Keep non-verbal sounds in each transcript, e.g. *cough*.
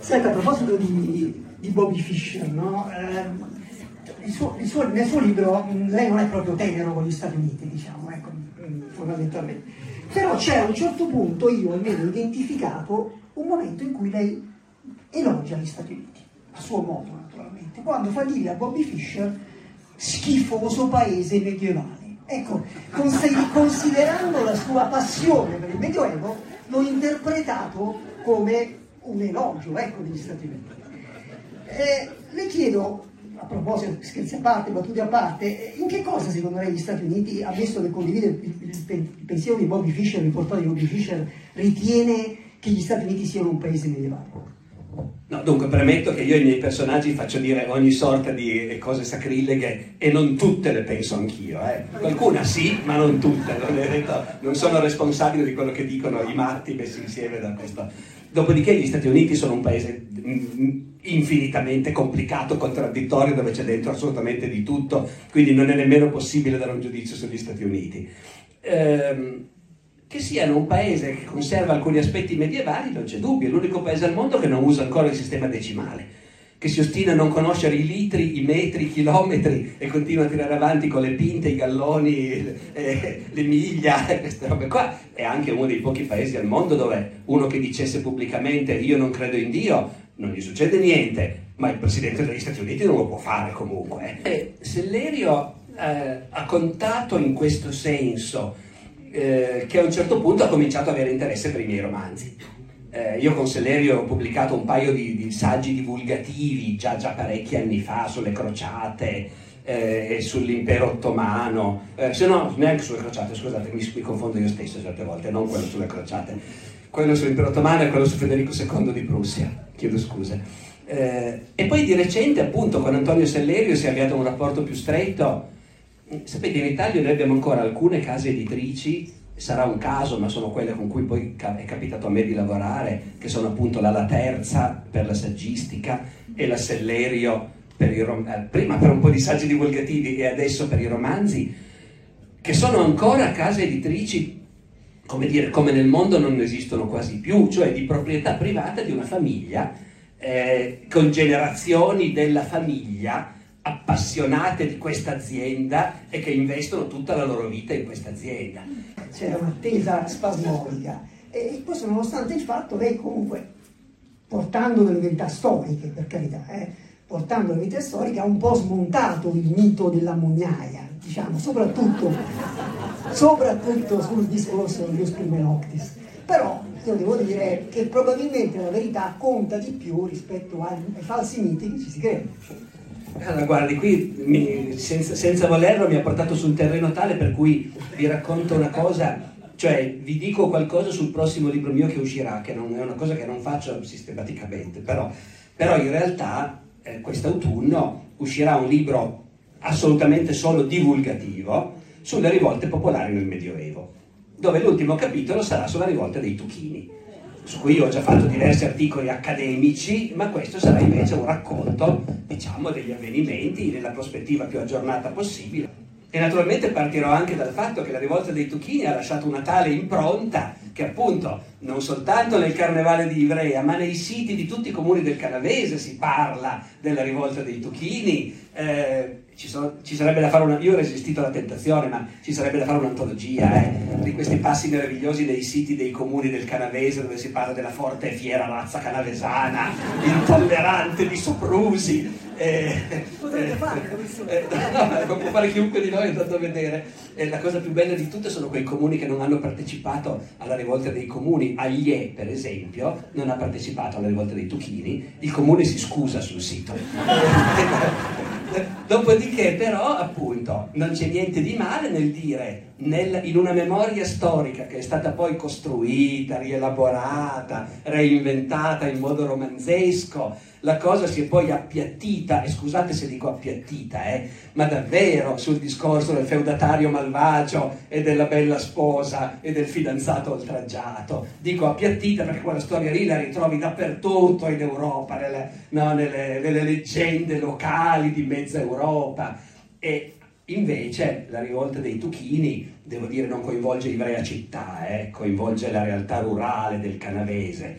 Senti, a proposito di, di Bobby Fischer, no? Eh, suo- suo- nel suo libro mh, lei non è proprio tenero con gli Stati Uniti, diciamo, ecco, mh, fondamentalmente. Però c'è a un certo punto, io almeno ho identificato, un momento in cui lei elogia gli Stati Uniti, a suo modo naturalmente, quando fa dire a Bobby Fischer schifoso paese medievale. Ecco, consi- considerando la sua passione per il Medioevo, l'ho interpretato come un elogio ecco, degli Stati Uniti. Eh, le chiedo, a proposito, scherzi a parte, battute a parte, in che cosa secondo lei gli Stati Uniti, ammesso che condivide il, il- il pen- il pensiero di Bobby Fischer, il portato di Bobby Fischer, ritiene che gli Stati Uniti siano un paese medievale? No, dunque premetto che io ai miei personaggi faccio dire ogni sorta di cose sacrileghe e non tutte le penso anch'io. Eh. Qualcuna sì, ma non tutte. Non, detto- non sono responsabile di quello che dicono i matti messi insieme da questo. Dopodiché gli Stati Uniti sono un paese mm, infinitamente complicato, contraddittorio, dove c'è dentro assolutamente di tutto, quindi non è nemmeno possibile dare un giudizio sugli Stati Uniti. Ehm, che siano un paese che conserva alcuni aspetti medievali, non c'è dubbio, è l'unico paese al mondo che non usa ancora il sistema decimale, che si ostina a non conoscere i litri, i metri, i chilometri e continua a tirare avanti con le pinte, i galloni, eh, le miglia, *laughs* queste robe qua. È anche uno dei pochi paesi al mondo dove uno che dicesse pubblicamente io non credo in Dio, non gli succede niente, ma il presidente degli Stati Uniti non lo può fare comunque. E Sellerio eh, ha contato in questo senso eh, che a un certo punto ha cominciato ad avere interesse per i miei romanzi. Eh, io con Sellerio ho pubblicato un paio di, di saggi divulgativi già, già parecchi anni fa sulle crociate eh, e sull'impero ottomano, eh, se no neanche sulle crociate, scusate, mi, mi confondo io stesso certe volte, non quello sulle crociate, quello sull'impero ottomano e quello su Federico II di Prussia, chiedo scuse. Eh, e poi di recente appunto con Antonio Sellerio si è avviato un rapporto più stretto. Sapete, in Italia noi abbiamo ancora alcune case editrici, sarà un caso, ma sono quelle con cui poi è capitato a me di lavorare, che sono appunto la La Terza per la saggistica e la Sellerio per i eh, prima per un po' di saggi divulgativi e adesso per i romanzi, che sono ancora case editrici, come dire, come nel mondo non esistono quasi più, cioè di proprietà privata di una famiglia, eh, con generazioni della famiglia appassionate di questa azienda e che investono tutta la loro vita in questa azienda. C'era un'attesa spasmodica. E questo nonostante il fatto lei comunque, portando delle verità storiche, per carità, eh, portando le verità storiche, ha un po' smontato il mito della mugnaia, diciamo, soprattutto, soprattutto sul discorso degli Prime Noctis. Però io devo dire che probabilmente la verità conta di più rispetto ai, ai falsi miti che ci si crede. Allora, guardi, qui mi- senza, senza volerlo mi ha portato sul terreno tale per cui vi racconto una cosa, cioè vi dico qualcosa sul prossimo libro mio che uscirà, che non è una cosa che non faccio sistematicamente, però, però in realtà eh, quest'autunno uscirà un libro assolutamente solo divulgativo sulle rivolte popolari nel Medioevo, dove l'ultimo capitolo sarà sulla rivolta dei Tuchini su cui io ho già fatto diversi articoli accademici, ma questo sarà invece un racconto, diciamo, degli avvenimenti nella prospettiva più aggiornata possibile. E naturalmente partirò anche dal fatto che la rivolta dei Tuchini ha lasciato una tale impronta che appunto non soltanto nel carnevale di Ivrea, ma nei siti di tutti i comuni del Canavese si parla della rivolta dei Tuchini. Eh, ci, sono- ci sarebbe da fare una. Io ho resistito alla tentazione, ma ci sarebbe da fare un'antologia eh, di questi passi meravigliosi nei siti dei comuni del Canavese dove si parla della forte e fiera razza canavesana, intollerante di soprusi. Eh, Potrebbe eh, fare, eh, no, può fare chiunque di noi andando a vedere. E la cosa più bella di tutte sono quei comuni che non hanno partecipato alla rivolta dei comuni. Aglie, per esempio, non ha partecipato alla rivolta dei Tuchini. Il comune si scusa sul sito. *laughs* Dopodiché però appunto non c'è niente di male nel dire nel, in una memoria storica che è stata poi costruita, rielaborata, reinventata in modo romanzesco, la cosa si è poi appiattita, e scusate se dico appiattita, eh, ma davvero sul discorso del feudatario malvagio e della bella sposa e del fidanzato oltraggiato. Dico appiattita perché quella storia lì la ritrovi dappertutto in Europa, nelle, no, nelle, nelle leggende locali di mezza Europa. E Invece la rivolta dei Tuchini, devo dire, non coinvolge Ivrea città, eh, coinvolge la realtà rurale del canavese.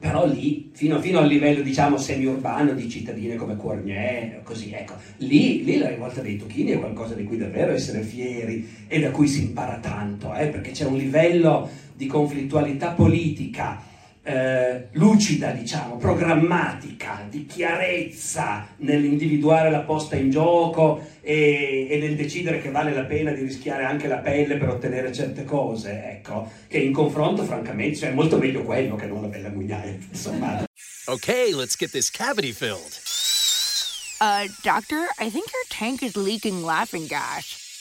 Però lì, fino, fino al livello, diciamo, semi-urbano di cittadine come Cournier, così, ecco, lì, lì, la rivolta dei Tuchini è qualcosa di cui davvero essere fieri e da cui si impara tanto, eh, perché c'è un livello di conflittualità politica eh, lucida, diciamo, programmatica, di chiarezza nell'individuare la posta in gioco e, e, nel decidere che vale la pena di rischiare anche la pelle per ottenere certe cose, ecco, che in confronto francamente cioè, è molto meglio quello che non la bella mugliaia, *laughs* insomma. Ok, let's get this cavity filled. Uh, doctor, I think your tank is leaking laughing gas.